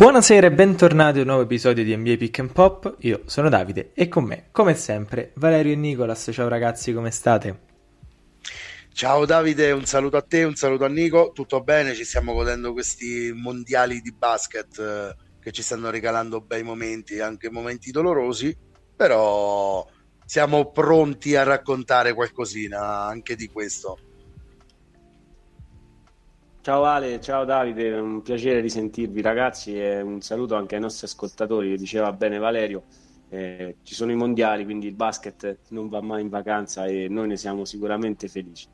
Buonasera e bentornati a un nuovo episodio di NBA Pick and Pop. Io sono Davide e con me, come sempre, Valerio e Nicolas. Ciao ragazzi, come state? Ciao Davide, un saluto a te, un saluto a Nico. Tutto bene? Ci stiamo godendo questi mondiali di basket eh, che ci stanno regalando bei momenti, anche momenti dolorosi, però siamo pronti a raccontare qualcosina anche di questo. Ciao Ale, ciao Davide, è un piacere risentirvi ragazzi e un saluto anche ai nostri ascoltatori, diceva bene Valerio, eh, ci sono i mondiali, quindi il basket non va mai in vacanza e noi ne siamo sicuramente felici.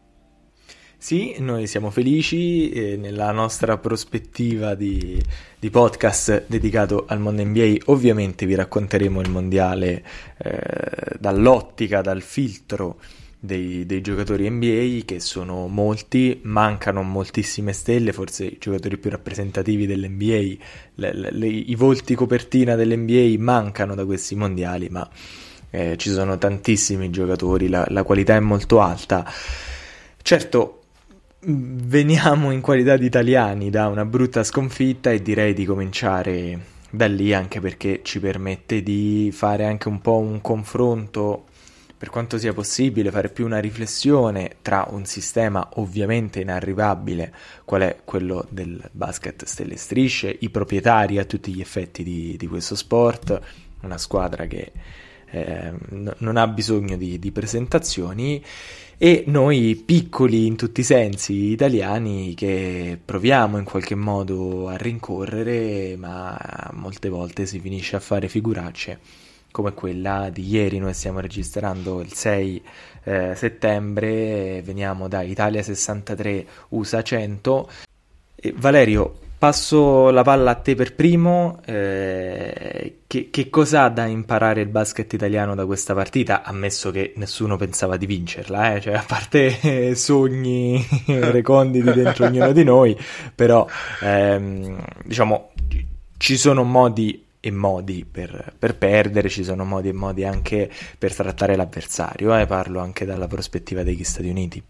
Sì, noi siamo felici e nella nostra prospettiva di, di, podcast dedicato al mondo NBA ovviamente vi racconteremo il mondiale eh, dall'ottica, dal filtro dei, dei, giocatori NBA che sono molti, mancano moltissime stelle, forse i giocatori più rappresentativi dell'NBA, le, le, i volti copertina dell'NBA mancano da questi mondiali, ma eh, ci sono tantissimi giocatori, la, la qualità è molto alta. Certo, veniamo in qualità di italiani da una brutta sconfitta e direi di cominciare da lì anche perché ci permette di fare anche un po' un confronto per quanto sia possibile, fare più una riflessione tra un sistema ovviamente inarrivabile, qual è quello del basket stelle strisce, i proprietari a tutti gli effetti di, di questo sport, una squadra che eh, n- non ha bisogno di, di presentazioni e noi piccoli in tutti i sensi italiani che proviamo in qualche modo a rincorrere ma molte volte si finisce a fare figuracce come quella di ieri. Noi stiamo registrando il 6 eh, settembre, veniamo da Italia 63, USA 1. E Valerio, passo la palla a te per primo. Eh, che, che cosa ha da imparare il basket italiano da questa partita? Ammesso che nessuno pensava di vincerla, eh? cioè, a parte sogni reconditi dentro ognuno di noi, però ehm, diciamo ci sono modi e modi per, per, perdere, ci sono modi e modi anche per trattare l'avversario, eh? parlo anche dalla prospettiva degli Stati Uniti.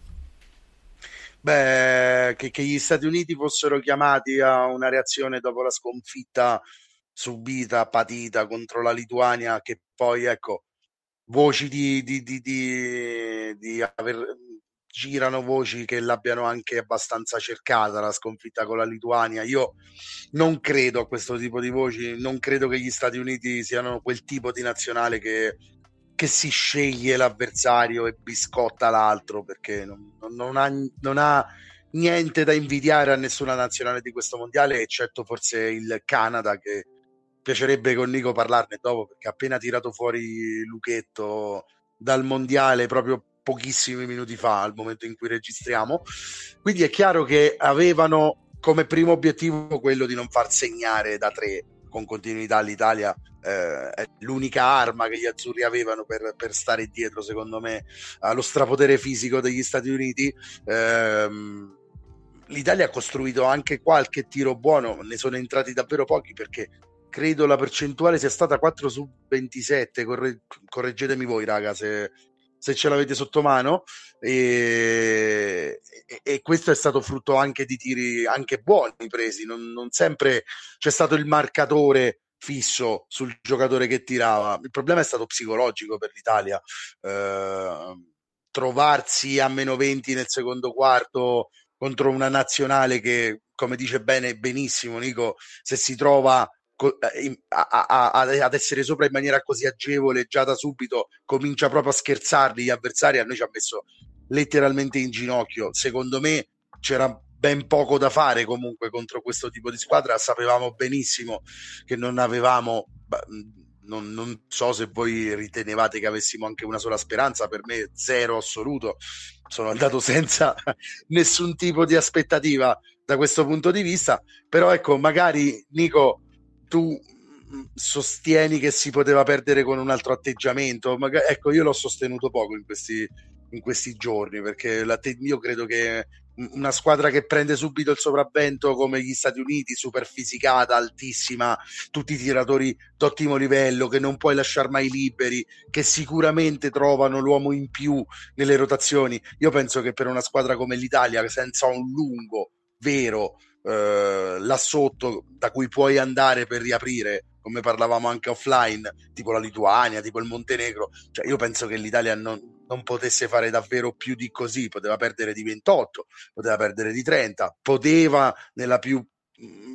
Beh, che, che, gli Stati Uniti fossero chiamati a una reazione dopo la sconfitta subita, patita contro la Lituania, che poi, ecco, voci di, di, di, di aver girano voci che l'abbiano anche abbastanza cercata la sconfitta con la Lituania. Io non credo a questo tipo di voci, non credo che gli Stati Uniti siano quel tipo di nazionale che, che si sceglie l'avversario e biscotta l'altro perché non, non, ha, non ha niente da invidiare a nessuna nazionale di questo mondiale, eccetto forse il Canada che piacerebbe con Nico parlarne dopo perché appena tirato fuori Luchetto dal mondiale proprio pochissimi minuti fa al momento in cui registriamo. Quindi è chiaro che avevano come primo obiettivo quello di non far segnare da tre con continuità l'Italia. Eh, è l'unica arma che gli azzurri avevano per, per, stare dietro, secondo me, allo strapotere fisico degli Stati Uniti. Eh, L'Italia ha costruito anche qualche tiro buono, ne sono entrati davvero pochi perché credo la percentuale sia stata 4 su 27. Corre- correggetemi voi, raga, se, se ce l'avete sotto mano e, e, e, questo è stato frutto anche di tiri anche buoni presi non, non, sempre c'è stato il marcatore fisso sul giocatore che tirava. Il problema è stato psicologico per l'Italia eh, trovarsi a meno 20 nel secondo quarto contro una nazionale che come dice bene benissimo Nico se si trova a, a, a, ad essere sopra in maniera così agevole già da subito comincia proprio a scherzarli gli avversari a noi ci ha messo letteralmente in ginocchio secondo me c'era ben poco da fare comunque contro questo tipo di squadra sapevamo benissimo che non avevamo non, non, so se voi ritenevate che avessimo anche una sola speranza, per me zero assoluto. Sono andato senza nessun tipo di aspettativa da questo punto di vista. Però ecco, magari Nico, tu mm, sostieni che si poteva perdere con un altro atteggiamento. Magari, ecco, io l'ho sostenuto poco in questi, in questi giorni perché io credo che una squadra che prende subito il sopravvento come gli Stati Uniti, super fisicata, altissima, tutti i tiratori d'ottimo livello che non puoi lasciare mai liberi, che sicuramente trovano l'uomo in più nelle rotazioni. Io penso che per una squadra come l'Italia, senza un lungo, vero, eh, là sotto da cui puoi andare per riaprire, come parlavamo anche offline, tipo la Lituania, tipo il Montenegro. Cioè, io penso che l'Italia non, non potesse fare davvero più di così, poteva perdere di 28, poteva perdere di 30, poteva nella più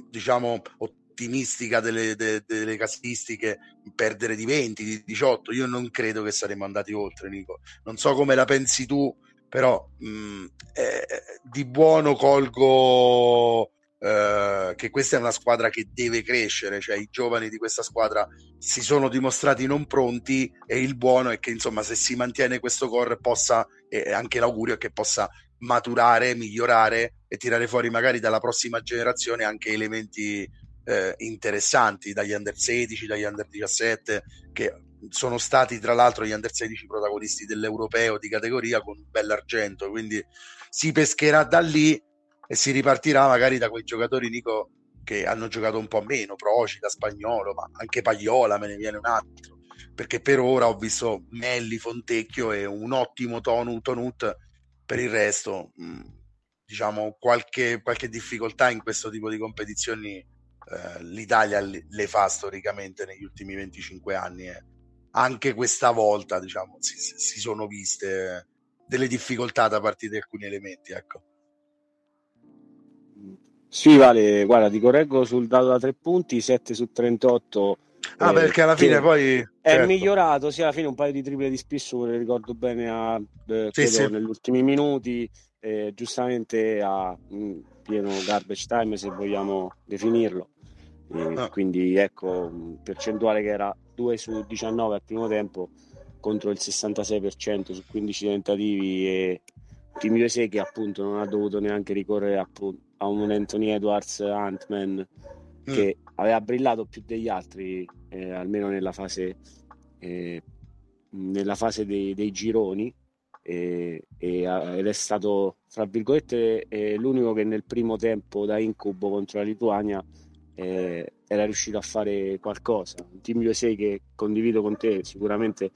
diciamo ottimistica delle, de, delle casistiche perdere di 20, di 18. Io non credo che saremmo andati oltre, Nico. Non so come la pensi tu, però mh, eh, di buono colgo eh, che questa è una squadra che deve crescere, cioè i giovani di questa squadra si sono dimostrati non pronti e il buono è che insomma se si mantiene questo core possa, e anche l'augurio è che possa maturare, migliorare e tirare fuori magari dalla prossima generazione anche elementi eh, interessanti dagli under 16, dagli under 17 che sono stati tra l'altro gli under 16 protagonisti dell'europeo di categoria con un bell'argento. Quindi si pescherà da lì e si ripartirà magari da quei giocatori, Nico, che hanno giocato un po' meno, Procida, Spagnolo, ma anche Pagliola me ne viene un altro, perché per ora ho visto Melli, Fontecchio e un ottimo Tonu, Tonut, per il resto, mm, diciamo, qualche, qualche, difficoltà in questo tipo di competizioni eh, l'Italia le, le, fa storicamente negli ultimi 25 anni. Eh. Anche questa volta, diciamo, si, si sono viste delle difficoltà da parte di alcuni elementi, ecco. Sì, Vale, guarda, ti correggo sul dato da tre punti, 7 su 38. Ah, eh, perché alla fine poi... È certo. migliorato, sì, alla fine un paio di triple di spisso, le ricordo bene, a, eh, sì, sì. negli ultimi minuti, eh, giustamente a mh, mm, pieno garbage time, se vogliamo definirlo. Ah. Quindi ecco, percentuale che era 2 su 19 al primo tempo contro il 66% su 15 tentativi e USA che appunto non ha dovuto neanche ricorrere appunto a un Anthony Edwards Ant-Man che mm. aveva brillato più degli altri, eh, almeno nella fase, eh, nella fase dei, dei gironi. E, e, ed è stato tra virgolette eh, l'unico che nel primo tempo da incubo contro la Lituania eh, era riuscito a fare qualcosa. Un team USA che condivido con te, sicuramente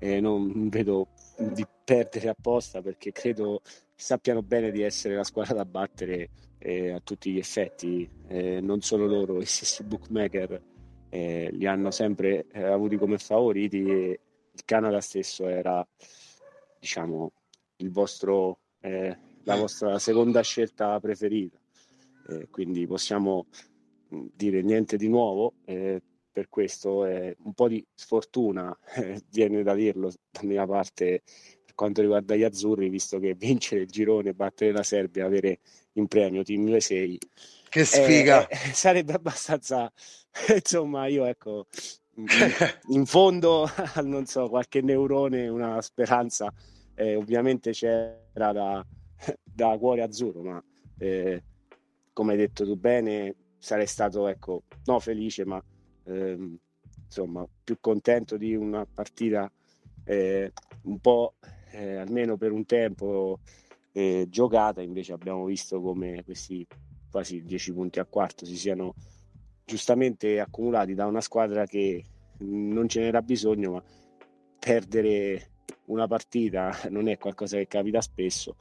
eh, non vedo di perdere apposta perché credo sappiano bene di essere la squadra da battere eh, a tutti gli effetti, eh, non solo loro, i stessi bookmaker eh, li hanno sempre eh, avuti come favoriti e il Canada stesso era, diciamo, il vostro, eh, la vostra seconda scelta preferita. Eh, quindi possiamo mm, dire niente di nuovo. per questo un po' di sfortuna viene da dirlo da mia parte per quanto riguarda gli azzurri, visto che vincere il girone battere la Serbia, avere in premio Team USA, che sfiga! Eh, eh, sarebbe abbastanza, insomma, io ecco, in fondo, non so, qualche neurone, una speranza, eh, ovviamente c'era da, da, cuore azzurro, ma eh, come hai detto tu bene, sarei stato, ecco, no felice, ma ehm, insomma, più contento di una partita eh, un po' eh, almeno per un tempo eh, giocata, invece abbiamo visto come questi quasi 10 punti a quarto si siano giustamente accumulati da una squadra che non ce n'era bisogno, ma perdere una partita non è qualcosa che capita spesso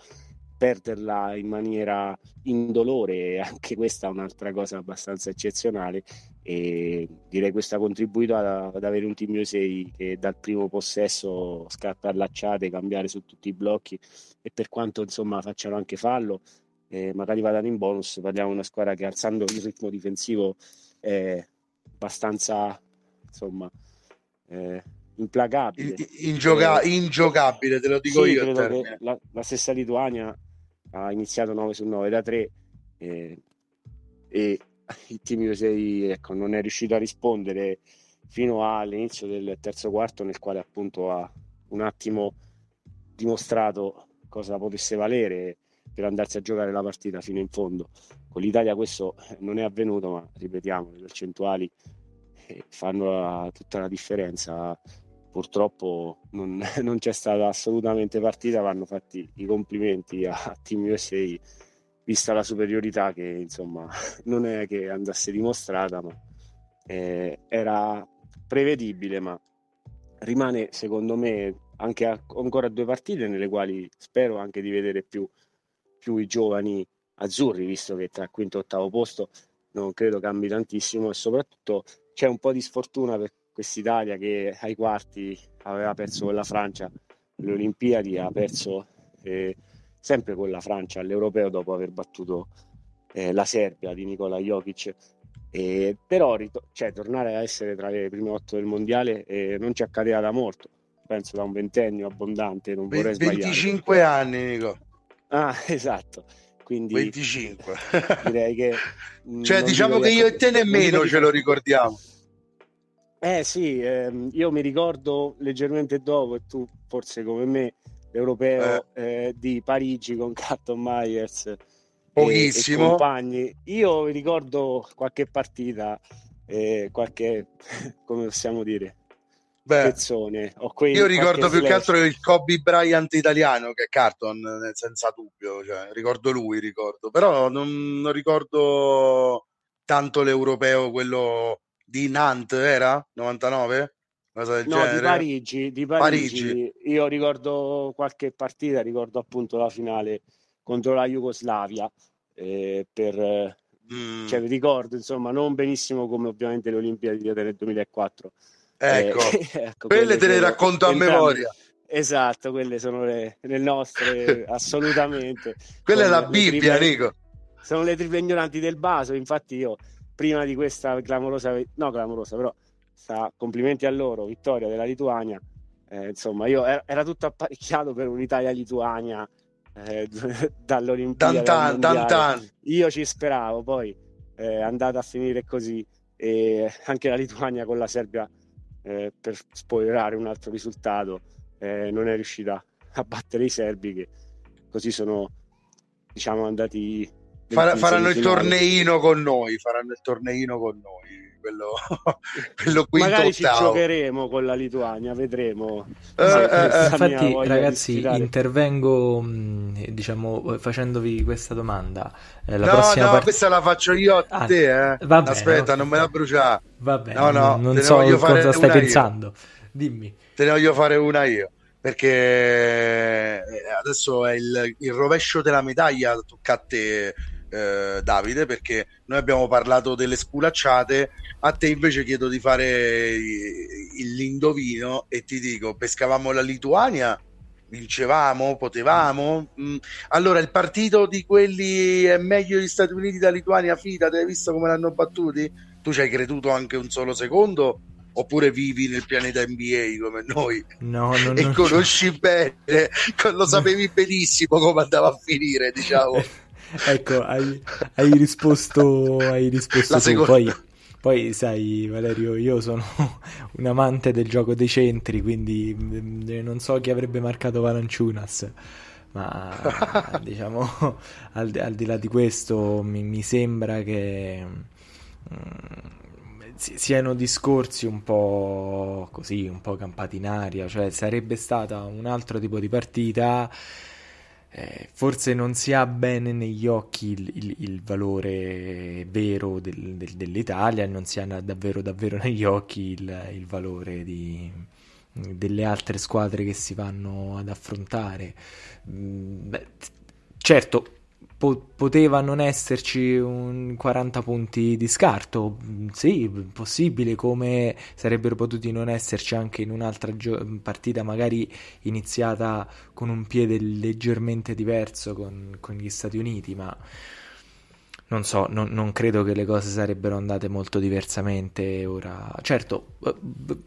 perderla in maniera indolore, anche questa è un'altra cosa abbastanza eccezionale e direi questo ha contribuito ad, avere un team USA che dal primo possesso scarpe allacciate, cambiare su tutti i blocchi e per quanto insomma facciano anche fallo, eh, magari vadano in bonus, parliamo di una squadra che alzando il ritmo difensivo è abbastanza insomma eh, implacabile. Ingioca- eh, ingiocabile, te lo dico sì, io. La, la, stessa Lituania ha iniziato 9 su 9 da 3 eh, e il team USA ecco, non è riuscito a rispondere fino all'inizio del terzo quarto nel quale appunto ha un attimo dimostrato cosa potesse valere per andarsi a giocare la partita fino in fondo. Con l'Italia questo non è avvenuto, ma ripetiamo, le percentuali eh, fanno la, tutta la differenza purtroppo non, non, c'è stata assolutamente partita, vanno fatti i complimenti a Team USA, vista la superiorità che insomma non è che andasse dimostrata, ma eh, era prevedibile, ma rimane secondo me anche a, ancora due partite nelle quali spero anche di vedere più, più i giovani azzurri, visto che tra quinto e ottavo posto. Non credo cambi tantissimo e soprattutto c'è un po' di sfortuna per quest'Italia che ai quarti aveva perso con la Francia le Olimpiadi, ha perso eh, sempre con la Francia all'Europeo dopo aver battuto eh, la Serbia di Nikola Jokic. Eh, però rit- cioè, tornare a essere tra le prime otto del mondiale eh, non ci accadeva da molto, penso da un ventennio abbondante, non vorrei 25 sbagliare. anni, Nico. Ah, esatto. Quindi 25. direi che cioè, diciamo che io e te nemmeno ce lo ricordiamo. Eh sì, ehm, io mi ricordo leggermente dopo, e tu forse come me, l'europeo eh. Eh, di Parigi con Carton Myers Pochissimo. E, e compagni. Io ricordo qualche partita, eh, qualche, come possiamo dire, Beh, pezzone. io ricordo più slash. che altro il Kobe Bryant italiano che è Carton, senza dubbio. Cioè, ricordo lui, ricordo. Però non, non ricordo tanto l'europeo, quello di Nantes era 99? Cosa del no, genere? di Parigi, di Parigi. Parigi. Io ricordo qualche partita, ricordo appunto la finale contro la Jugoslavia. Eh, per, mm. cioè, ricordo insomma non benissimo come ovviamente le Olimpiadi del 2004. Ecco, eh, ecco quelle, quelle te le racconto a memoria. Esatto, quelle sono le, le nostre, assolutamente. Quella è la Bibbia, triple, Nico. Sono le triple ignoranti del Baso, infatti io prima di questa clamorosa, no clamorosa, però sta, complimenti a loro, vittoria della Lituania, eh, insomma io era, era, tutto apparecchiato per un'Italia-Lituania eh, dall'Olimpiade dan, dan, dan, io ci speravo poi è andata a finire così e anche la Lituania con la Serbia eh, per spoilerare un altro risultato eh, non è riuscita a battere i serbi che così sono diciamo andati Far, faranno il torneino con noi faranno il torneino con noi quello, quello quinto magari ottavo. ci giocheremo con la Lituania vedremo. Eh, eh, infatti ragazzi intervengo mm, diciamo facendovi questa domanda. Eh, la no no part... questa la faccio io a ah, te eh. bene, aspetta non me la bruciare. Va bene no, no, non so cosa stai pensando io. dimmi. Te ne voglio fare una io perché adesso è il, il rovescio della medaglia tocca a te eh, Davide, perché noi abbiamo parlato delle sculacciate, a te invece chiedo di fare l'indovino e ti dico, pescavamo la Lituania, vincevamo, potevamo. Mm. Allora, il partito di quelli è meglio gli Stati Uniti da Lituania, Fida, hai visto come l'hanno battuti? Tu ci hai creduto anche un solo secondo? Oppure vivi nel pianeta NBA come noi no, no, e no, conosci bene, lo sapevi benissimo come andava a finire, diciamo. ecco, hai, hai, risposto, hai risposto tu. Poi, poi, sai, Valerio, io sono un amante del gioco dei centri, quindi mm, non so chi avrebbe marcato Valanciunas. Ma diciamo, al, al, di là di questo, mi, mi sembra che mh, mm, siano discorsi un po' così, un po' campati in aria. Cioè, sarebbe stata un altro tipo di partita eh, forse non si ha bene negli occhi il, il, il valore vero del, del, dell'Italia non si ha davvero davvero negli occhi il, il valore di, delle altre squadre che si vanno ad affrontare. Mm, beh, certo, po- poteva non esserci un 40 punti di scarto, sì, possibile, come sarebbero potuti non esserci anche in un'altra gio- partita magari iniziata con un piede leggermente diverso con, con gli Stati Uniti, ma non so, non, non, credo che le cose sarebbero andate molto diversamente ora. Certo, eh,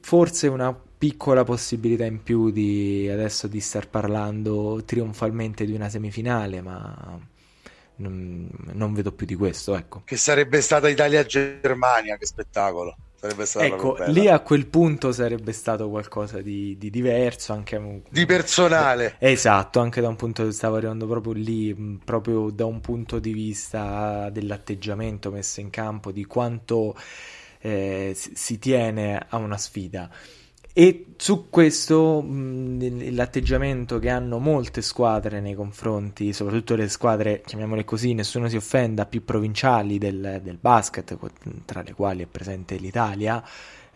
forse una piccola possibilità in più di adesso di star parlando trionfalmente di una semifinale, ma non, non, vedo più di questo. Ecco. Che sarebbe stata Italia-Germania, che spettacolo. Ecco, lì a quel punto sarebbe stato qualcosa di, di diverso, anche di personale. Esatto, anche da un punto stavo arrivando proprio lì, proprio da un punto di vista dell'atteggiamento messo in campo, di quanto eh, si tiene a una sfida. E su questo mh, l'atteggiamento che hanno molte squadre nei confronti, soprattutto le squadre, chiamiamole così, nessuno si offenda, più provinciali del, del basket, tra le quali è presente l'Italia,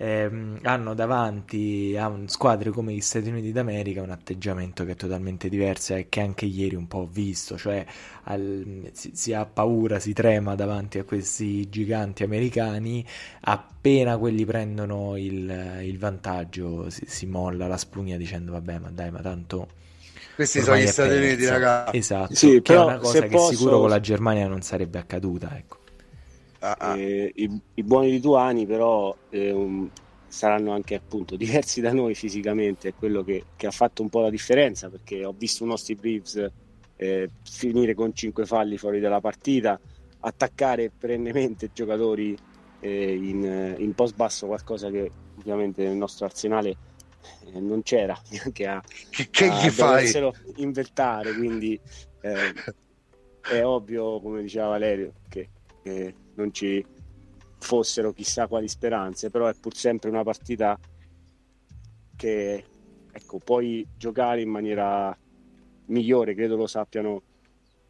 ehm, hanno davanti a squadre come gli Stati Uniti d'America un atteggiamento che è totalmente diverso e che anche ieri un po' ho visto, cioè al, si, si, ha paura, si trema davanti a questi giganti americani, appena quelli prendono il, il vantaggio si, si molla la spugna dicendo vabbè ma dai ma tanto questi sono gli Stati. Uniti, ragazzi. Esatto, sì, che è una cosa che posso... sicuro con la Germania non sarebbe accaduta, ecco. Ah, ah. Eh, i, i, buoni lituani però eh, um, saranno anche appunto diversi da noi fisicamente, è quello che, che, ha fatto un po' la differenza perché ho visto i nostri Braves eh, finire con 5 falli fuori dalla partita, attaccare perennemente giocatori eh, in, in post basso, qualcosa che ovviamente nel nostro arsenale eh, non c'era neanche a, che, che a gli fai? inventare quindi eh, è ovvio come diceva Valerio che, non ci fossero chissà quali speranze però è pur sempre una partita che ecco, puoi giocare in maniera migliore credo lo sappiano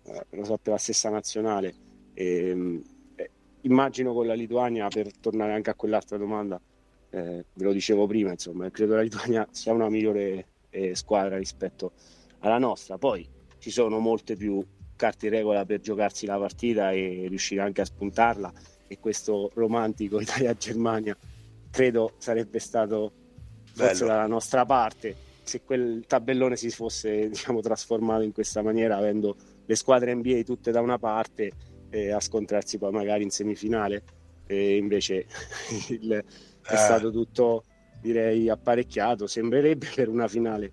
eh, lo sappia la stessa nazionale e, ehm, eh, immagino con la Lituania per tornare anche a quell'altra domanda eh, ve lo dicevo prima, insomma, credo la Lituania sia una migliore eh, squadra rispetto alla nostra. Poi ci sono molte più carte in regola per giocarsi la partita e riuscire anche a spuntarla. E questo romantico Italia-Germania credo sarebbe stato forse dalla nostra parte se quel tabellone si fosse diciamo, trasformato in questa maniera avendo le squadre NBA tutte da una parte eh, a scontrarsi poi magari in semifinale. E invece il, è eh. stato tutto direi apparecchiato, sembrerebbe per una finale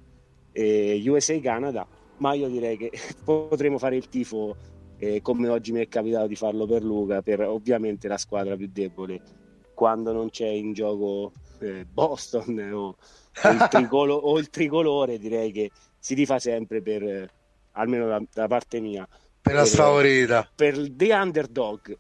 eh, USA-Canada, ma io direi che potremo fare il tifo eh, come oggi mi è capitato di farlo per Luca, per ovviamente la squadra più debole, quando non c'è in gioco eh, Boston o, o, il tricolo, o, il tricolore, direi che si rifà sempre per, eh, almeno da, da, parte mia, per, la sfavorita, per the underdog.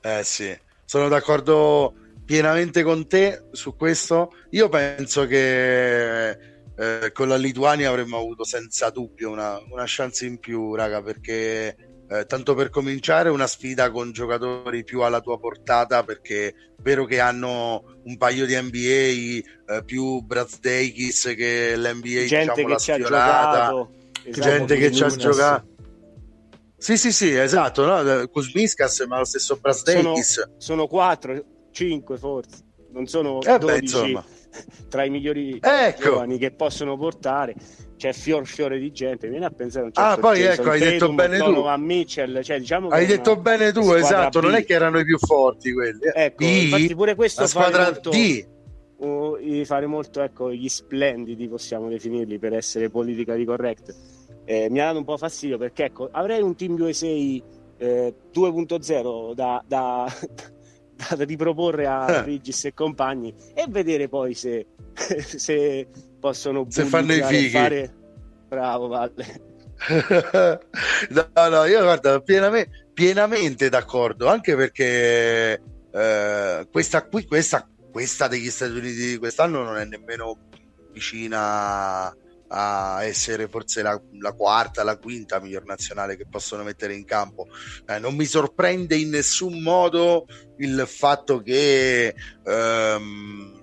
Eh sì, sono d'accordo pienamente con te su questo. Io penso che eh, con la Lituania avremmo avuto senza dubbio una, una chance in più, raga, perché eh, tanto per cominciare una sfida con giocatori più alla tua portata, perché è vero che hanno un paio di NBA eh, più Brazdeikis che l'NBA gente diciamo, che ci ha giocato, esatto, gente che ci ha giocato. Sì, sì, sì, esatto, no? Kuzmiskas, ma lo stesso Brazdeikis. Sono, sono quattro, 5 forse, non sono eh 12 beh, tra i migliori ecco. giovani che possono portare. C'è fior fiore di gente, viene a pensare un certo Ah, poi Jason ecco, hai detto bene tu. Mitchell, cioè, diciamo hai detto bene tu, esatto, B. non è che erano i più forti quelli. Eh. Ecco, D, infatti pure questo la squadra molto, D. Uh, fare molto, ecco, gli splendidi possiamo definirli per essere politica di correct. Eh, mi ha dato un po' fastidio perché ecco, avrei un team USA eh, 2.0 da, da da riproporre a Rigis e compagni e vedere poi se, se possono se fanno i fighi. fare... bravo Valle. No no io guarda pienamente, pienamente d'accordo anche perché eh, questa qui questa, questa degli Stati Uniti di quest'anno non è nemmeno vicina a essere forse la, la, quarta, la quinta miglior nazionale che possono mettere in campo. Eh, non mi sorprende in nessun modo il fatto che, ehm,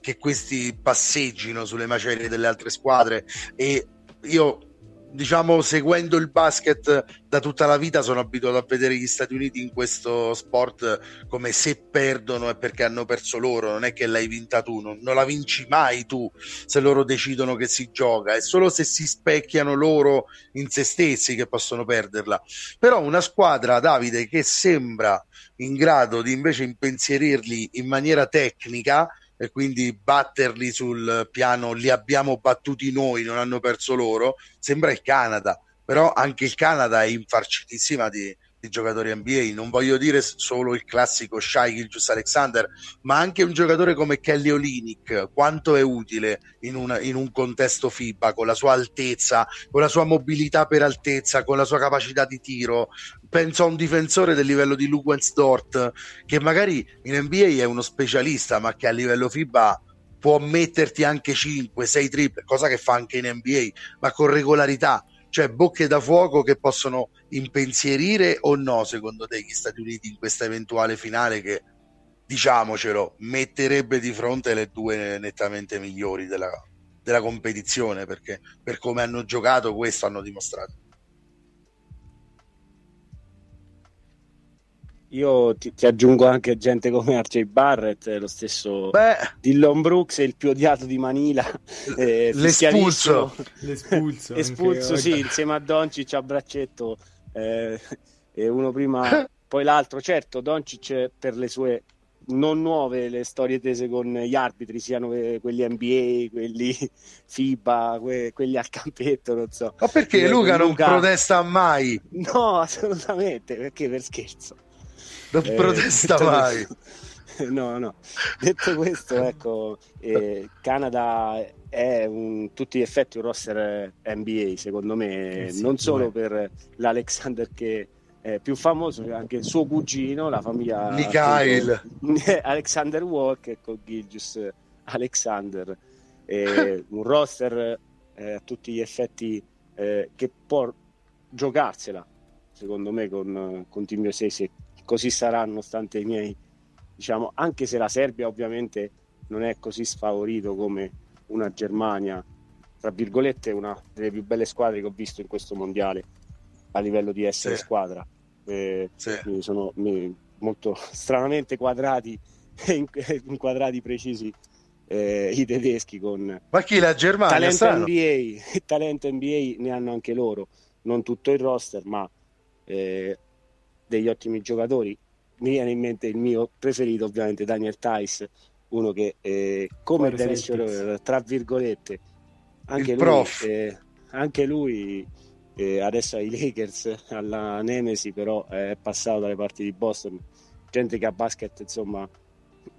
che questi passeggino sulle macerie delle altre squadre e io diciamo, seguendo il basket da tutta la vita, sono abituato a vedere gli Stati Uniti in questo sport come se perdono è perché hanno perso loro, non è che l'hai vinta tu, non, non la vinci mai tu se loro decidono che si gioca, è solo se si specchiano loro in se stessi che possono perderla. Però una squadra, Davide, che sembra in grado di invece impensierirli in maniera tecnica, e quindi batterli sul piano li abbiamo battuti noi, non hanno perso loro, sembra il Canada, però anche il Canada è infarcitissima di, di giocatori NBA, non voglio dire solo il classico Shai Gilgius Alexander, ma anche un giocatore come Kelly Olinick, quanto è utile in, una, in, un contesto FIBA, con la sua altezza, con la sua mobilità per altezza, con la sua capacità di tiro. Penso a un difensore del livello di Dort, che magari in NBA è uno specialista, ma che a livello FIBA può metterti anche 5, 6 triple, cosa che fa anche in NBA, ma con regolarità cioè bocche da fuoco che possono impensierire o no secondo te gli Stati Uniti in questa eventuale finale che diciamocelo, metterebbe di fronte le due nettamente migliori della, della competizione perché per come hanno giocato questo hanno dimostrato. Io ti, ti, aggiungo anche gente come RJ Barrett, lo stesso Beh, Dillon Brooks, il più odiato di Manila. Eh, l'espulso. L'espulso, espulso sì, insieme a Doncic a braccetto. Eh, e uno prima, poi l'altro. Certo, Doncic per le sue non nuove le storie tese con gli arbitri, siano quelli NBA, quelli FIBA, que- quelli al campetto, non so. Ma perché Luca, Luca non protesta mai? No, assolutamente, perché per scherzo. Non eh, protesta mai. no, no. Detto questo, ecco, eh, Canada è un, tutti gli effetti un roster NBA, secondo me, eh sì, non solo per l'Alexander che è più famoso, c'è anche il suo cugino, la famiglia Mikhail. Alexander Walker con Gilgius Alexander. Eh, un roster eh, a tutti gli effetti eh, che può giocarsela, secondo me, con, con Team USA se così sarà nonostante i miei diciamo anche se la Serbia ovviamente non è così sfavorito come una Germania tra virgolette una delle più belle squadre che ho visto in questo mondiale a livello di essere sì. squadra eh, sì. sono molto stranamente quadrati e inquadrati precisi eh, i tedeschi con ma chi la Germania talento NBA talento NBA ne hanno anche loro non tutto il roster ma eh, degli ottimi giocatori. Mi viene in mente il mio preferito, ovviamente, Daniel Tice, uno che eh, come Dennis Schroeder, tra virgolette, anche il lui, eh, anche lui eh, adesso ai Lakers, alla Nemesi, però è passato dalle parti di Boston. Gente che a basket, insomma,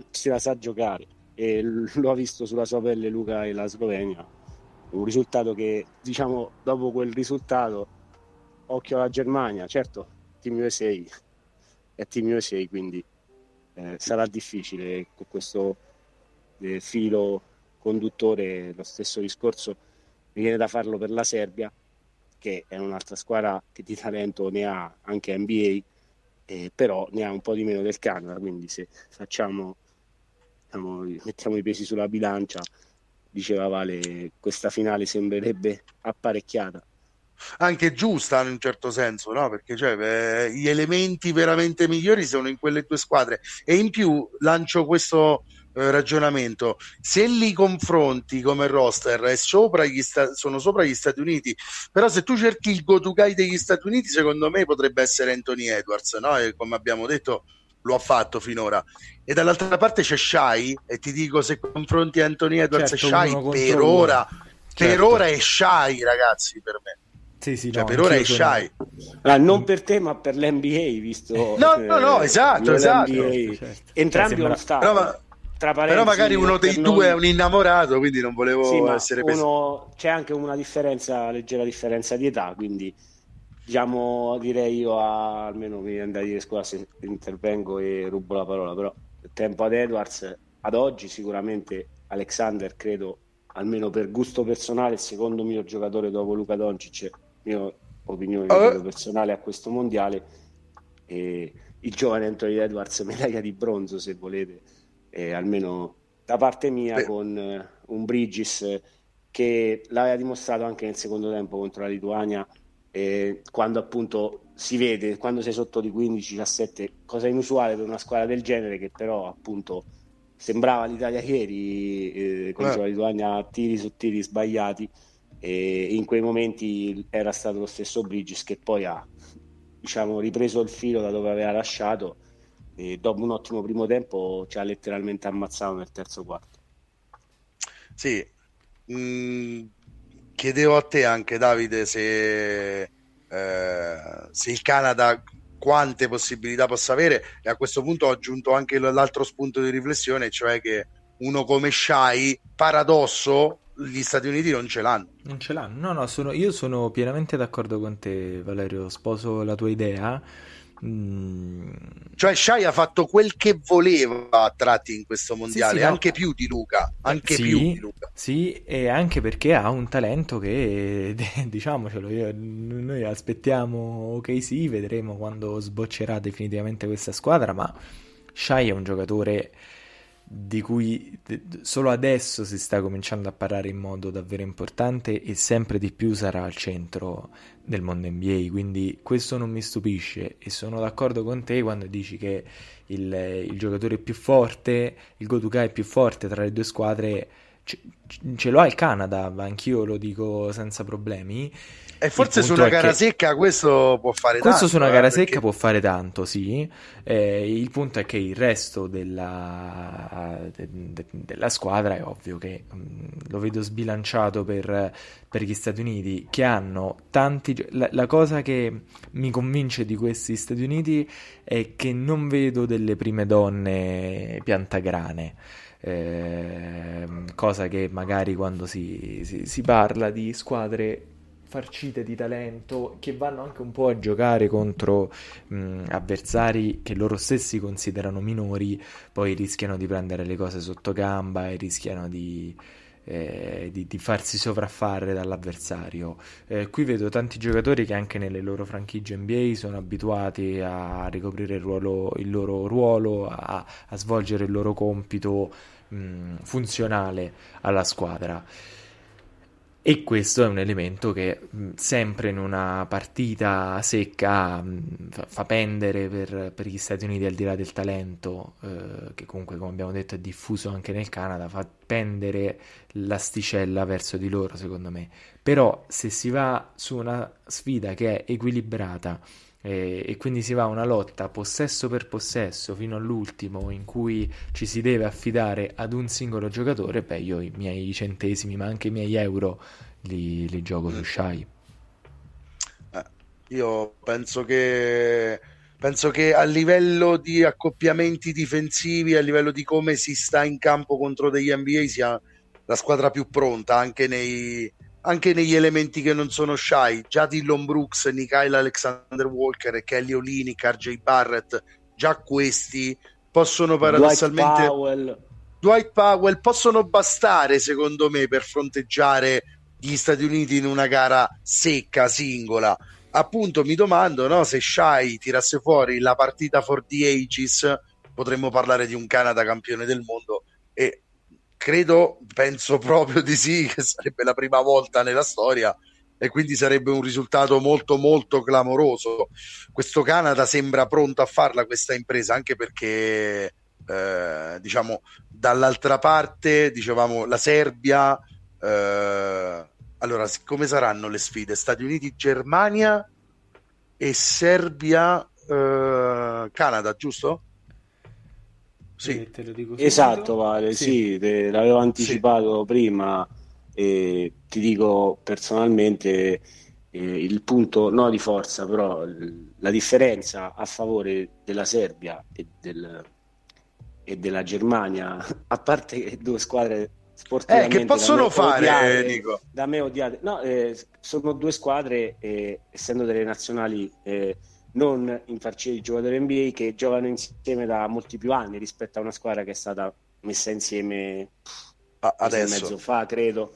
si la sa giocare e lo ha visto sulla sua pelle Luca e la Slovenia. Un risultato che, diciamo, dopo quel risultato, occhio alla Germania, certo, Team USA è Team USA, quindi eh, sarà difficile con questo eh, filo conduttore. Lo stesso discorso mi viene da farlo per la Serbia, che è un'altra squadra che di talento ne ha anche NBA, eh, però ne ha un po' di meno del Canada, quindi se facciamo, diciamo, mettiamo i pesi sulla bilancia, diceva Vale, questa finale sembrerebbe apparecchiata anche giusta in un certo senso, no? perché cioè, beh, gli elementi veramente migliori sono in quelle due squadre e in più lancio questo eh, ragionamento, se li confronti come roster è sopra gli sta- sono sopra gli Stati Uniti, però se tu cerchi il go to guy degli Stati Uniti secondo me potrebbe essere Anthony Edwards, no? e come abbiamo detto lo ha fatto finora. E dall'altra parte c'è Shai e ti dico se confronti Anthony Edwards certo, e Shai per ora, certo. per ora è Shai ragazzi per me. Sì, sì, cioè, no, per ora è shy. Ah, non per te, ma per l'NBA, visto. No, no, no, eh, esatto, esatto. Certo. Entrambi cioè, sembra... Però, ma... Però magari uno dei due è un innamorato, quindi non volevo sì, essere uno... C'è anche una differenza, leggera differenza di età, quindi diciamo, direi io a... almeno mi viene da dire scusa se intervengo e rubo la parola, però il tempo ad Edwards, ad oggi sicuramente Alexander credo, almeno per gusto personale, il secondo miglior giocatore dopo Luca Doncic mia opinione uh. personale a questo mondiale. E il giovane Anthony Edwards medaglia di bronzo se volete, e almeno da parte mia Beh. con uh, un Bridges che l'aveva dimostrato anche nel secondo tempo contro la Lituania eh, quando appunto si vede quando sei sotto di 15-17 cosa inusuale per una squadra del genere che però appunto sembrava l'Italia ieri eh, contro eh. la Lituania tiri su tiri sbagliati e in quei momenti era stato lo stesso Bridges che poi ha diciamo, ripreso il filo da dove aveva lasciato e dopo un ottimo primo tempo ci ha letteralmente ammazzato nel terzo quarto. Sì, mm, chiedevo a te anche Davide se, eh, se il Canada quante possibilità possa avere e a questo punto ho aggiunto anche l'altro spunto di riflessione, cioè che uno come Shai, paradosso, gli Stati Uniti non ce l'hanno. Non ce l'hanno, no, no, sono, io sono pienamente d'accordo con te, Valerio. Sposo la tua idea. Mm. Cioè, Shai ha fatto quel che voleva a tratti in questo mondiale, sì, sì, anche no. più di Luca. Anche sì, più di Luca. Sì, e anche perché ha un talento che, diciamocelo, io, noi aspettiamo ok, sì, vedremo quando sboccerà definitivamente questa squadra, ma Shai è un giocatore di cui solo adesso si sta cominciando a parlare in modo davvero importante e sempre di più sarà al centro del mondo NBA, quindi questo non mi stupisce e sono d'accordo con te quando dici che il, il giocatore più forte, il Godukai più forte tra le due squadre ce, ce lo ha il Canada, anch'io lo dico senza problemi e forse su una gara che... secca questo può fare questo tanto. Questo su una gara eh, secca perché... può fare tanto, sì. Eh, il punto è che il resto della, de, de, della squadra è ovvio che mh, mm, lo vedo sbilanciato per, per, gli Stati Uniti, che hanno tanti... La, la cosa che mi convince di questi Stati Uniti è che non vedo delle prime donne piantagrane. Eh, cosa che magari quando si, si, si parla di squadre farcite di talento che vanno anche un po' a giocare contro mh, avversari che loro stessi considerano minori, poi rischiano di prendere le cose sotto gamba e rischiano di, eh, di, di farsi sovraffare dall'avversario. Eh, qui vedo tanti giocatori che anche nelle loro franchigie NBA sono abituati a ricoprire il, ruolo, il loro ruolo, a, a, svolgere il loro compito mh, funzionale alla squadra. E questo è un elemento che sempre in una partita secca fa pendere per, per, gli Stati Uniti al di là del talento, eh, che comunque come abbiamo detto è diffuso anche nel Canada, fa pendere l'asticella verso di loro secondo me. Però se si va su una sfida che è equilibrata, e, e, quindi si va a una lotta possesso per possesso fino all'ultimo in cui ci si deve affidare ad un singolo giocatore, beh io i miei centesimi ma anche i miei euro li, li gioco su Shai. Eh, io penso che penso che a livello di accoppiamenti difensivi, a livello di come si sta in campo contro degli NBA sia la squadra più pronta anche nei anche negli elementi che non sono shy, già Dillon Brooks, Nikhil Alexander Walker Kelly Olinick, RJ Barrett, già questi possono paradossalmente Dwight Powell. Dwight Powell possono bastare secondo me per fronteggiare gli Stati Uniti in una gara secca, singola. Appunto mi domando no, se Shai tirasse fuori la partita for the ages potremmo parlare di un Canada campione del mondo e credo, penso proprio di sì, che sarebbe la prima volta nella storia e quindi sarebbe un risultato molto molto clamoroso. Questo Canada sembra pronto a farla questa impresa anche perché eh, diciamo dall'altra parte dicevamo la Serbia eh, allora come saranno le sfide Stati Uniti Germania e Serbia eh, Canada giusto? Sì. te lo dico esatto, Vale, sì, sì te, l'avevo anticipato sì. prima e ti dico personalmente eh, il punto no di forza, però la differenza a favore della Serbia e, del, e della Germania, a parte che due squadre sportivamente eh, che possono fare odiate, Nico? da me odiate no, eh, sono due squadre eh, essendo delle nazionali eh, non infarcire i giocatori NBA che giocano insieme da molti più anni rispetto a una squadra che è stata messa insieme ah, adesso mezzo fa, credo.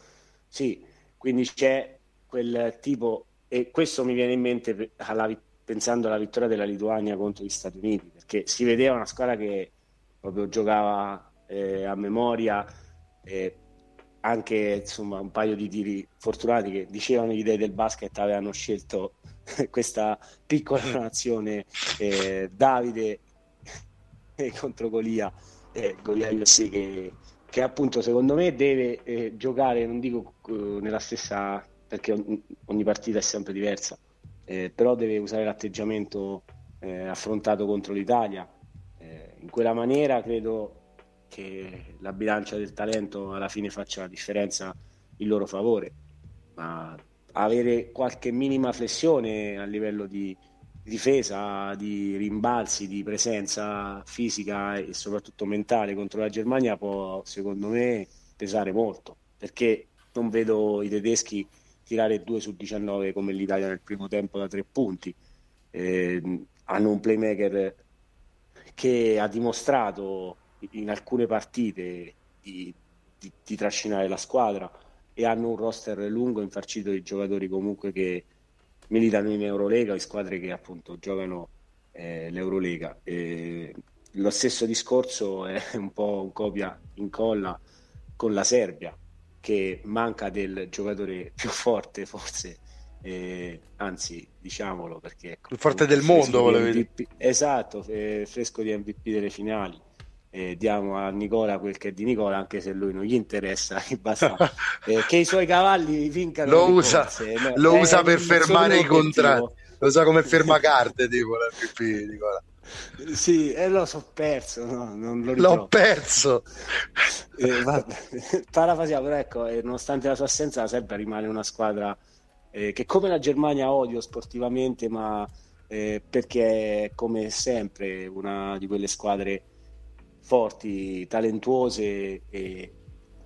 Sì, quindi c'è quel tipo e questo mi viene in mente alla, pensando alla vittoria della Lituania contro gli Stati Uniti, perché si vedeva una squadra che proprio giocava eh, a memoria eh, anche insomma un paio di tiri fortunati che dicevano gli dei del basket avevano scelto questa piccola nazione eh, Davide contro Golia eh, Golia UFC che, che appunto secondo me deve eh, giocare non dico eh, nella stessa perché ogni, ogni partita è sempre diversa eh, però deve usare l'atteggiamento eh, affrontato contro l'Italia in quella maniera credo che la bilancia del talento alla fine faccia la differenza in loro favore ma avere qualche minima flessione a livello di difesa, di rimbalzi, di presenza fisica e soprattutto mentale contro la Germania può secondo me pesare molto perché non vedo i tedeschi tirare 2 su 19 come l'Italia nel primo tempo da tre punti. Eh, hanno un playmaker che ha dimostrato in alcune partite di, di, di trascinare la squadra e hanno un roster lungo infarcito di giocatori comunque che militano in Eurolega, in squadre che appunto giocano eh, l'Eurolega. E lo stesso discorso è un po' un copia incolla con la Serbia, che manca del giocatore più forte forse, eh, anzi diciamolo perché... Ecco, più forte del mondo, volevo dire. Esatto, eh, fresco di MVP delle finali. Eh, diamo a Nicola quel che è di Nicola, anche se lui non gli interessa, basta eh, che i suoi cavalli vincano. Lo usa, corse, lo usa per fermare i contratti, lo usa come fermacarte tipo l'MVP Nicola. Sì, e l'ho so perso, no? non lo L'ho perso. Eh, parafrasiamo, però ecco, eh, nonostante la sua assenza, la Serbia rimane una squadra eh, che come la Germania odio sportivamente, ma eh, perché è come sempre una di quelle squadre forti, talentuose e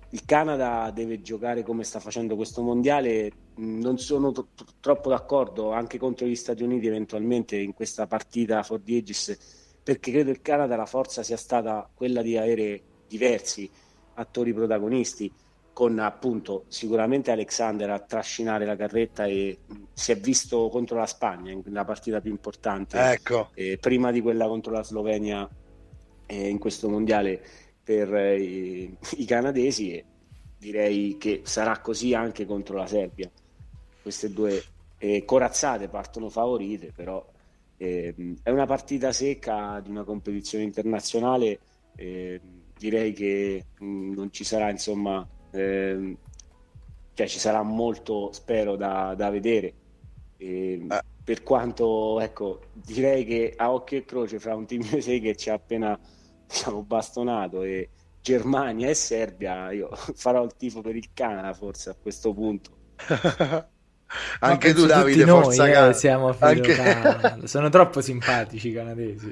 il Canada deve giocare come sta facendo questo mondiale. Non sono t- troppo d'accordo anche contro gli Stati Uniti eventualmente in questa partita for the Aegis perché credo il Canada la forza sia stata quella di avere diversi attori protagonisti con appunto sicuramente Alexander a trascinare la carretta e si è visto contro la Spagna nella partita più importante ecco. eh, prima di quella contro la Slovenia eh, in questo mondiale per eh, i, i, canadesi e direi che sarà così anche contro la Serbia queste due eh, corazzate partono favorite però ehm, è una partita secca di una competizione internazionale ehm, direi che mh, mm, non ci sarà insomma ehm, cioè ci sarà molto spero da, da vedere eh. Per quanto ecco direi che a occhio e croce fra un team USA che ci ha appena diciamo bastonato e Germania e Serbia io farò il tifo per il Canada forse a questo punto anche tu Davide noi, forza eh, siamo anche... sono troppo simpatici i canadesi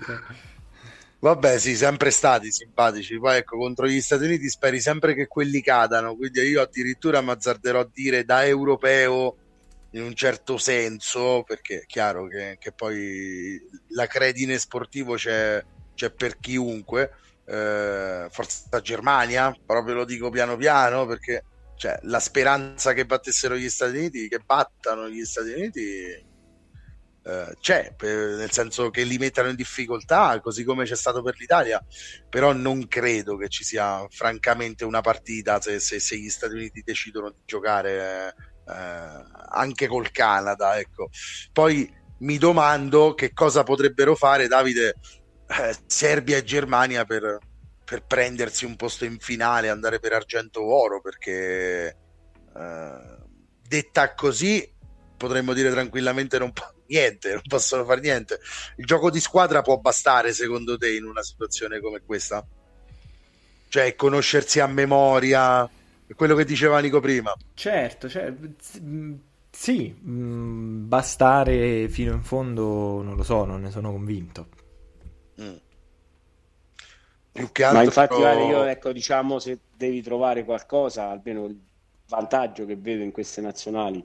Vabbè, sì, sempre stati simpatici. Poi ecco, contro gli Stati Uniti speri sempre che quelli cadano. Quindi io addirittura mi azzarderò a dire da europeo in un certo senso, perché è chiaro che, che poi la credine sportivo c'è, c'è per chiunque. Eh, forza Germania, proprio lo dico piano piano, perché cioè, la speranza che battessero gli Stati Uniti, che battano gli Stati Uniti eh, c'è, per, nel senso che li mettano in difficoltà, così come c'è stato per l'Italia, però non credo che ci sia francamente una partita se, se, se gli Stati Uniti decidono di giocare eh, anche col Canada. Ecco. Poi mi domando che cosa potrebbero fare Davide, eh, Serbia e Germania per, per, prendersi un posto in finale, andare per argento o oro, perché eh, detta così potremmo dire tranquillamente non, po- niente, non possono fare niente. Il gioco di squadra può bastare secondo te in una situazione come questa? Cioè conoscersi a memoria, quello che diceva Nico prima. Certo, cioè, sì, mh, bastare fino in fondo non lo so, non ne sono convinto. Mm. Più che altro... Ma infatti vale, io ecco, diciamo, se devi trovare qualcosa, almeno il vantaggio che vedo in queste nazionali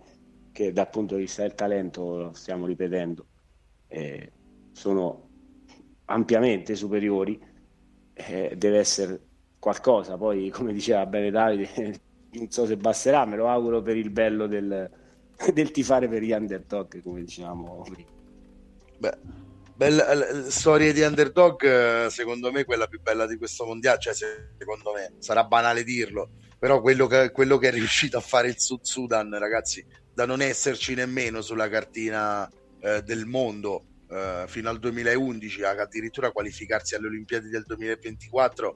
che dal punto di vista del talento, lo stiamo ripetendo, eh, sono ampiamente superiori, eh, deve essere qualcosa. Poi, come diceva bene Davide, non so se basterà, me lo auguro per il bello del, del tifare per gli underdog, come dicevamo prima. Bella, storia di underdog, secondo me, quella più bella di questo mondiale, cioè secondo me, sarà banale dirlo, però quello che, quello che è riuscito a fare il Sud Sudan, ragazzi, da non esserci nemmeno sulla cartina eh, del mondo eh, fino al 2011, addirittura qualificarsi alle Olimpiadi del 2024,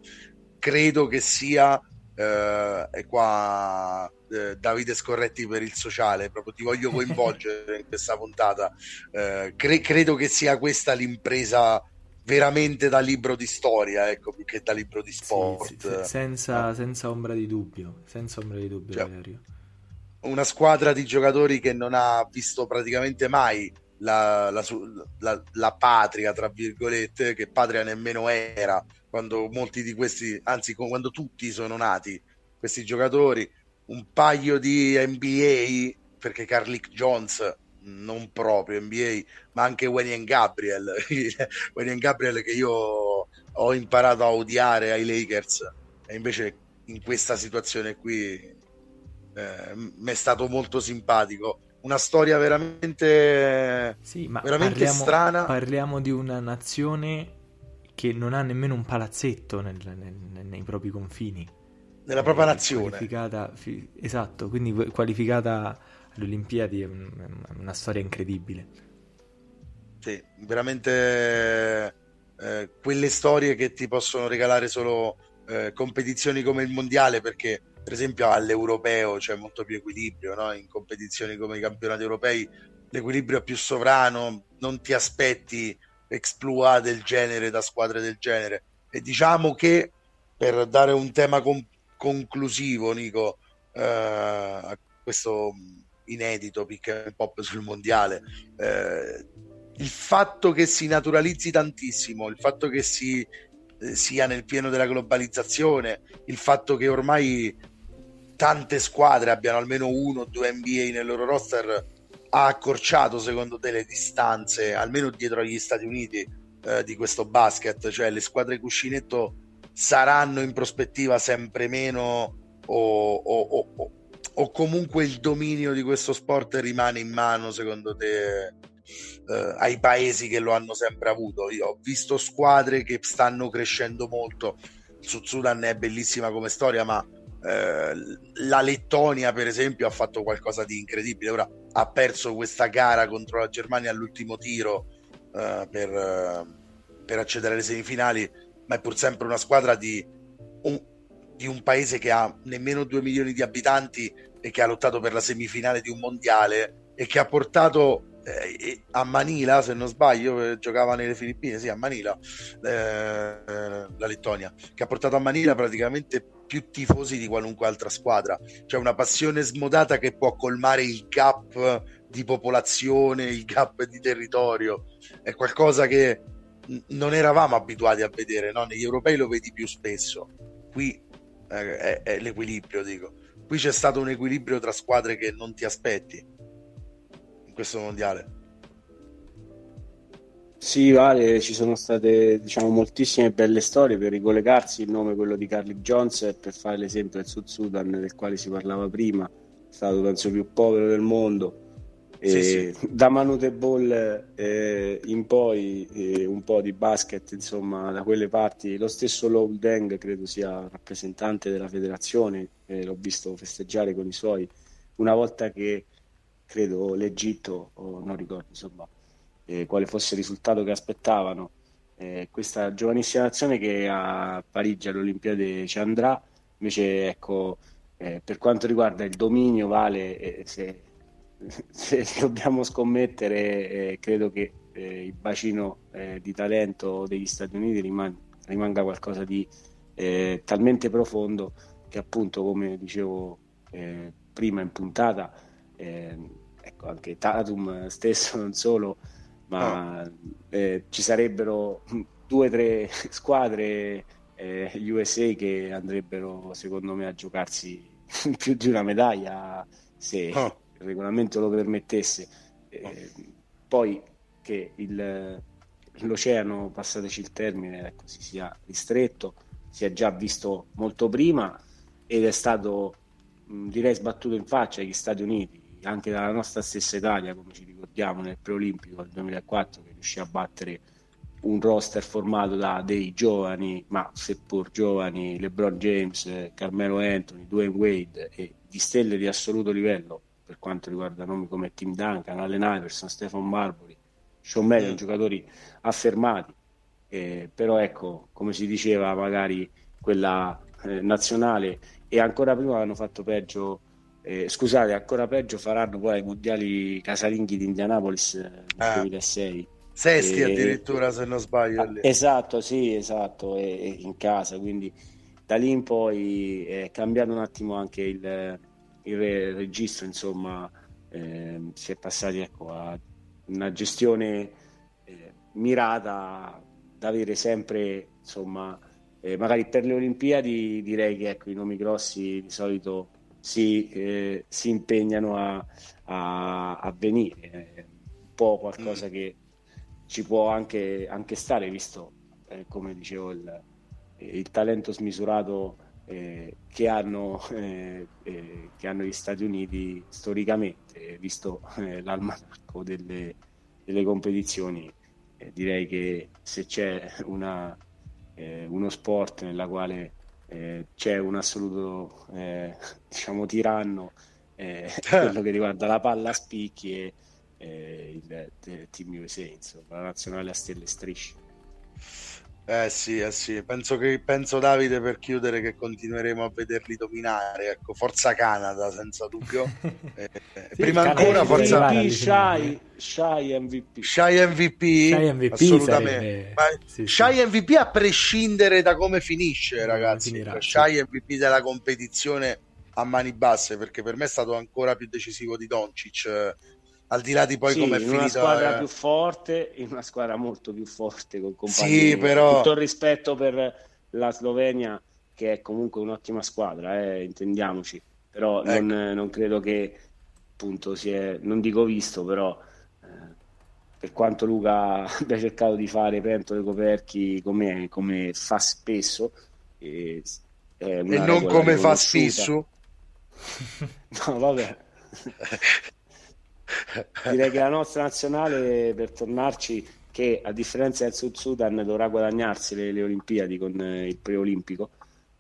credo che sia, eh, e qua eh, Davide Scorretti per il sociale, proprio ti voglio coinvolgere in questa puntata, eh, cre- credo che sia questa l'impresa veramente da libro di storia, ecco, più che da libro di sport. Sì, sì, senza, senza, ombra di dubbio, senza ombra di dubbio, cioè, una squadra di giocatori che non ha visto praticamente mai la, la, la, la, patria, tra virgolette, che patria nemmeno era quando molti di questi, anzi quando tutti sono nati, questi giocatori, un paio di NBA, perché Carlick Jones non proprio NBA, ma anche Wayne Gabriel, Wayne Gabriel che io ho imparato a odiare ai Lakers e invece in questa situazione qui eh, mi è stato molto simpatico. Una storia veramente, sì, ma veramente parliamo, strana. Parliamo di una nazione che non ha nemmeno un palazzetto nel, nel, nei propri confini. Nella propria nazione. Fi, esatto, quindi qualificata alle Olimpiadi è una storia incredibile. Sì, veramente eh, quelle storie che ti possono regalare solo eh, competizioni come il mondiale perché per esempio all'europeo c'è molto più equilibrio no? in competizioni come i campionati europei l'equilibrio è più sovrano non ti aspetti exploit del genere da squadre del genere e diciamo che per dare un tema con- conclusivo Nico eh, a questo inedito pick and pop sul mondiale eh, il fatto che si naturalizzi tantissimo il fatto che si eh, sia nel pieno della globalizzazione il fatto che ormai tante squadre abbiano almeno uno o due NBA nel loro roster ha accorciato secondo te le distanze almeno dietro agli Stati Uniti eh, di questo basket? Cioè le squadre cuscinetto saranno in prospettiva sempre meno o, o, o, o comunque il dominio di questo sport rimane in mano secondo te eh, ai paesi che lo hanno sempre avuto? Io ho visto squadre che stanno crescendo molto. Su Sudan è bellissima come storia ma eh, la Lettonia per esempio ha fatto qualcosa di incredibile. Ora ha perso questa gara contro la Germania all'ultimo tiro eh, per, eh, per, accedere alle semifinali ma è pur sempre una squadra di un, di un paese che ha nemmeno 2 milioni di abitanti e che ha lottato per la semifinale di un mondiale e che ha portato eh, a Manila, se non sbaglio, eh, giocava nelle Filippine, sì, a Manila, eh, la Lettonia, che ha portato a Manila praticamente più tifosi di qualunque altra squadra. C'è una passione smodata che può colmare il gap di popolazione, il gap di territorio. È qualcosa che non eravamo abituati a vedere, no? negli europei lo vedi più spesso. Qui eh, è, è l'equilibrio, dico. Qui c'è stato un equilibrio tra squadre che non ti aspetti questo mondiale. Sì, vale, ci sono state diciamo, moltissime belle storie per ricollegarsi il nome quello di Carly Jones per fare l'esempio del Sud Sudan del quale si parlava prima, è stato penso più povero del mondo. Sì, sì. Da Manute Ball eh, in poi eh, un po' di basket, insomma, da quelle parti. Lo stesso Low Deng credo sia rappresentante della federazione, eh, l'ho visto festeggiare con i suoi una volta che credo l'Egitto, o non ricordo insomma eh, quale fosse il risultato che aspettavano. Eh, questa giovanissima nazione che a Parigi alle Olimpiadi ci andrà, invece ecco, eh, per quanto riguarda il dominio, vale eh, se, se, dobbiamo scommettere, eh, credo che eh, il bacino di talento degli Stati Uniti rimanga, rimanga qualcosa di talmente profondo che appunto, come dicevo prima in puntata, eh, ecco, anche Tatum stesso non solo, ma oh. eh, ci sarebbero due o tre squadre eh, USA che andrebbero secondo me a giocarsi più di una medaglia se oh. il regolamento lo permettesse. Eh, poi che il, l'oceano, passateci il termine, ecco, si sia ristretto, si è già visto molto prima ed è stato direi sbattuto in faccia agli Stati Uniti anche dalla nostra stessa Italia, come ci ricordiamo nel preolimpico del 2004, che riuscì a battere un roster formato da dei giovani, ma seppur giovani, LeBron James, Carmelo Anthony, Dwayne Wade e di stelle di assoluto livello per quanto riguarda nomi come Tim Duncan, Allen Iverson, Stephen Marbury, Sean Marion, mm. giocatori affermati. Eh, però ecco, come si diceva, magari quella eh, nazionale e ancora prima hanno fatto peggio eh, scusate, ancora peggio faranno poi i mondiali casalinghi di Indianapolis eh, nel ah, 2006. Sesti e, addirittura, se non sbaglio. Ah, esatto, sì, esatto, e, e in casa, quindi da lì in poi è cambiato un attimo anche il, il registro, insomma, eh, si è passati ecco, a una gestione eh, mirata da avere sempre, insomma, eh, magari per le Olimpiadi direi che ecco, i nomi grossi di solito si, eh, si impegnano a, a, a venire. È un po' qualcosa mm. che ci può anche, anche stare, visto, eh, come dicevo, il, il talento smisurato eh, che, hanno, eh, eh, che, hanno, gli Stati Uniti storicamente, visto eh, delle, delle competizioni. direi che se c'è una eh, uno sport nella quale eh, c'è un assoluto eh, diciamo tiranno eh, quello che riguarda la palla a spicchi e il, il Team USA, insomma, la nazionale a stelle strisce. Eh sì, eh sì, penso, che, penso Davide per chiudere che continueremo a vederli dominare, ecco, forza Canada senza dubbio. Eh, sì, prima ancora forza MVP, Shy, Shy MVP. Shy MVP, Shy MVP assolutamente. Sarebbe... Ma sì, Shy sì. MVP a prescindere da come finisce, ragazzi. Finirà, Shy MVP della competizione a mani basse, perché per me è stato ancora più decisivo di Doncic al di là di poi sì, come è finita. In una squadra eh... più forte, in una squadra molto più forte con compagni. Sì, però... Tutto il rispetto per la Slovenia, che è comunque un'ottima squadra, eh, intendiamoci. Però ecco. non, non, credo che, appunto, si è, non dico visto, però eh, per quanto Luca abbia cercato di fare pentole coperchi come, come fa spesso, e, e non come fa spesso. no, vabbè. direi che la nostra nazionale per tornarci che a differenza del Sud Sudan dovrà guadagnarsi le, le Olimpiadi con eh, il preolimpico.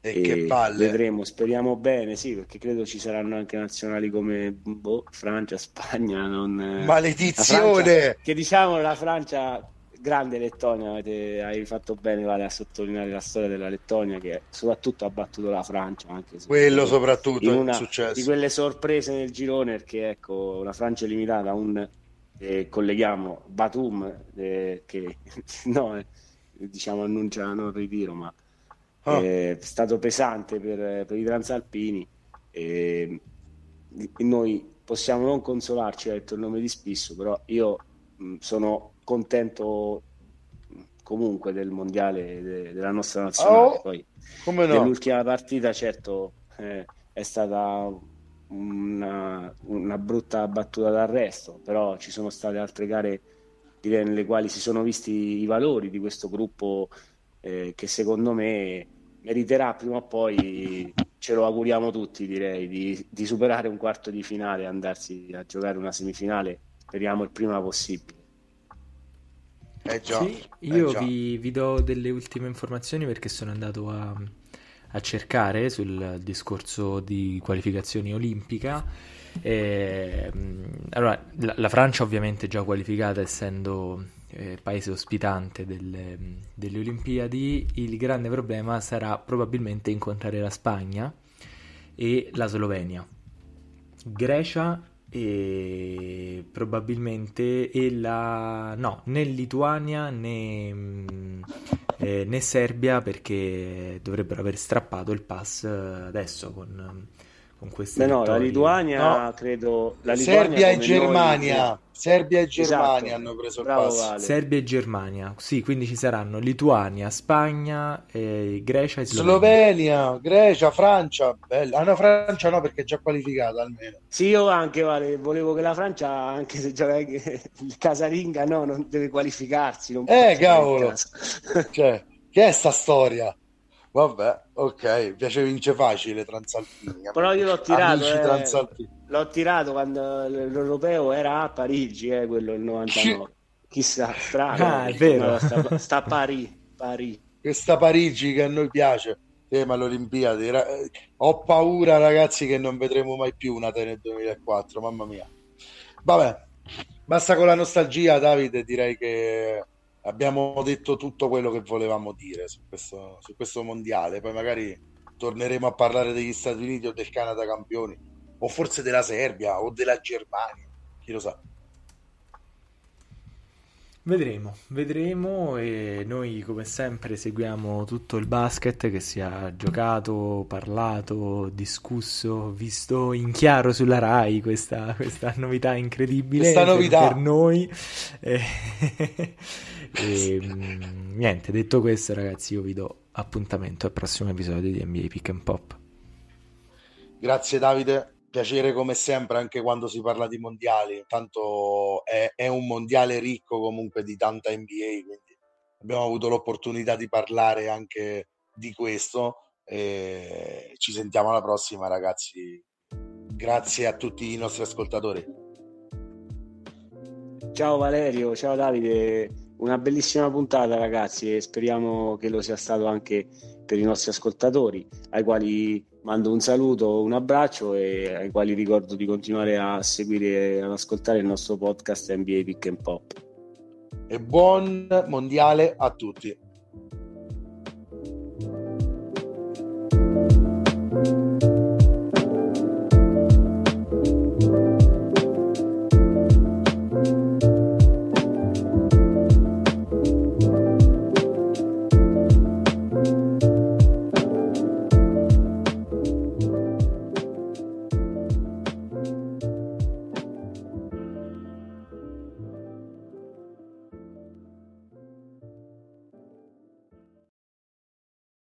E, e che palle. vedremo, speriamo bene sì perché credo ci saranno anche nazionali come boh, Francia, Spagna non, eh, maledizione Francia, che diciamo la Francia grande Lettonia, avete, hai fatto bene vale, a sottolineare la storia della Lettonia che soprattutto ha battuto la Francia. Anche Quello soprattutto una, è successo. Di quelle sorprese nel girone perché ecco, la Francia è limitata a un, eh, colleghiamo Batum eh, che no, eh, diciamo annuncia non il ritiro ma oh. è stato pesante per, per i transalpini e noi possiamo non consolarci, ha detto il nome di Spisso, però io sono contento comunque del mondiale de- della nostra nazionale. Oh, Poi come no? Nell'ultima partita, certo, eh, è stata una, una, brutta battuta d'arresto, però ci sono state altre gare direi, nelle quali si sono visti i valori di questo gruppo eh, che secondo me meriterà prima o poi, ce lo auguriamo tutti direi, di, di superare un quarto di finale e andarsi a giocare una semifinale, speriamo il prima possibile. Eh già, sì, io eh vi, vi, do delle ultime informazioni perché sono andato a, a cercare sul discorso di qualificazioni olimpica. E, allora, la, la, Francia ovviamente è già qualificata essendo eh, paese ospitante delle, delle Olimpiadi, il grande problema sarà probabilmente incontrare la Spagna e la Slovenia. Grecia e probabilmente e la no né Lituania né, mm, eh, né Serbia perché dovrebbero aver strappato il pass adesso con con queste Beh, no, la Lituania no. credo la Lituania Serbia e Germania. noi... Serbia e Germania esatto. hanno preso Bravo, il pass vale. Serbia e Germania sì quindi ci saranno Lituania Spagna eh, Grecia e Slovenia. Slovenia Grecia Francia bella. Ah no Francia no perché è già qualificata almeno. Sì io anche vale, volevo che la Francia anche se gioca il casalinga no non deve qualificarsi non eh cavolo. cioè, che è sta storia Vabbè, ok, piace vince facile Transalpini. Però io l'ho tirato, eh, l'ho tirato quando l'europeo era a Parigi, eh, quello il 99. Chissà, strano. Ah, è vero. Sta, sta a Parigi, Parigi. Questa Parigi che a noi piace. Eh, ma l'Olimpiadi, ra- ho paura ragazzi che non vedremo mai più una te nel 2004, mamma mia. Vabbè, basta con la nostalgia Davide, direi che abbiamo detto tutto quello che volevamo dire su questo, su questo mondiale. Poi magari torneremo a parlare degli Stati Uniti o del Canada campioni, o forse della Serbia o della Germania, chi lo sa. Vedremo, vedremo e noi come sempre seguiamo tutto il basket che si è giocato, parlato, discusso, visto in chiaro sulla RAI questa, questa novità incredibile questa novità. per, per noi. E, e, mm, niente, detto questo ragazzi io vi do appuntamento al prossimo episodio di NBA Pick and Pop. Grazie Davide, piacere come sempre anche quando si parla di mondiali, tanto è, è, un mondiale ricco comunque di tanta NBA, quindi abbiamo avuto l'opportunità di parlare anche di questo e ci sentiamo alla prossima ragazzi. Grazie a tutti i nostri ascoltatori. Ciao Valerio, ciao Davide, una bellissima puntata ragazzi e speriamo che lo sia stato anche per i nostri ascoltatori ai quali mando un saluto, un abbraccio e ai quali ricordo di continuare a seguire e ad ascoltare il nostro podcast NBA Pick and Pop. E buon mondiale a tutti.